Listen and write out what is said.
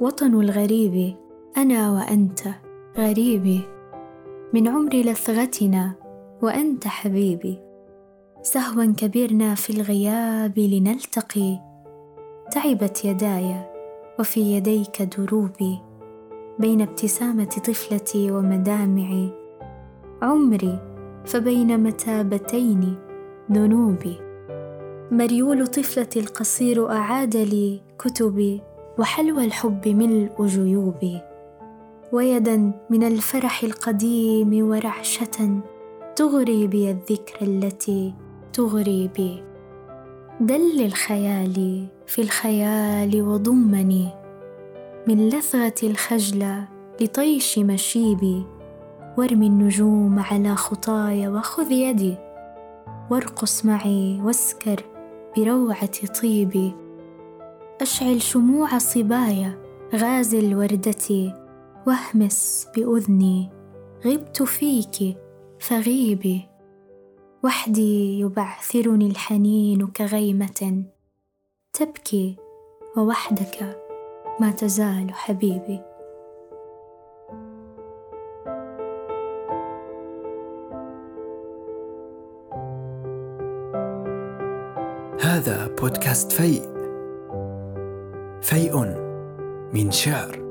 وطن الغريب أنا وأنت. غريبي من عمر لثغتنا وأنت حبيبي. سهوا كبرنا في الغياب لنلتقي. تعبت يداي وفي يديك دروبي. بين ابتسامة طفلتي ومدامعي. عمري فبين متابتين ذنوبي. مريول طفلتي القصير أعاد لي كتبي. وحلوى الحب ملء جيوبي ويدا من الفرح القديم ورعشة تغري بي الذكرى التي تغري بي. دل الخيال في الخيال وضمني من لثغة الخجلة لطيش مشيبي وارمي النجوم على خطاي وخذ يدي وارقص معي واسكر بروعة طيبي. أشعل شموع صبايا غازل وردتي واهمس بأذني. غبت فيك فغيبي. وحدي يبعثرني الحنين كغيمة. تبكي ووحدك ما تزال حبيبي. هذا بودكاست فيء. فيء من شعر.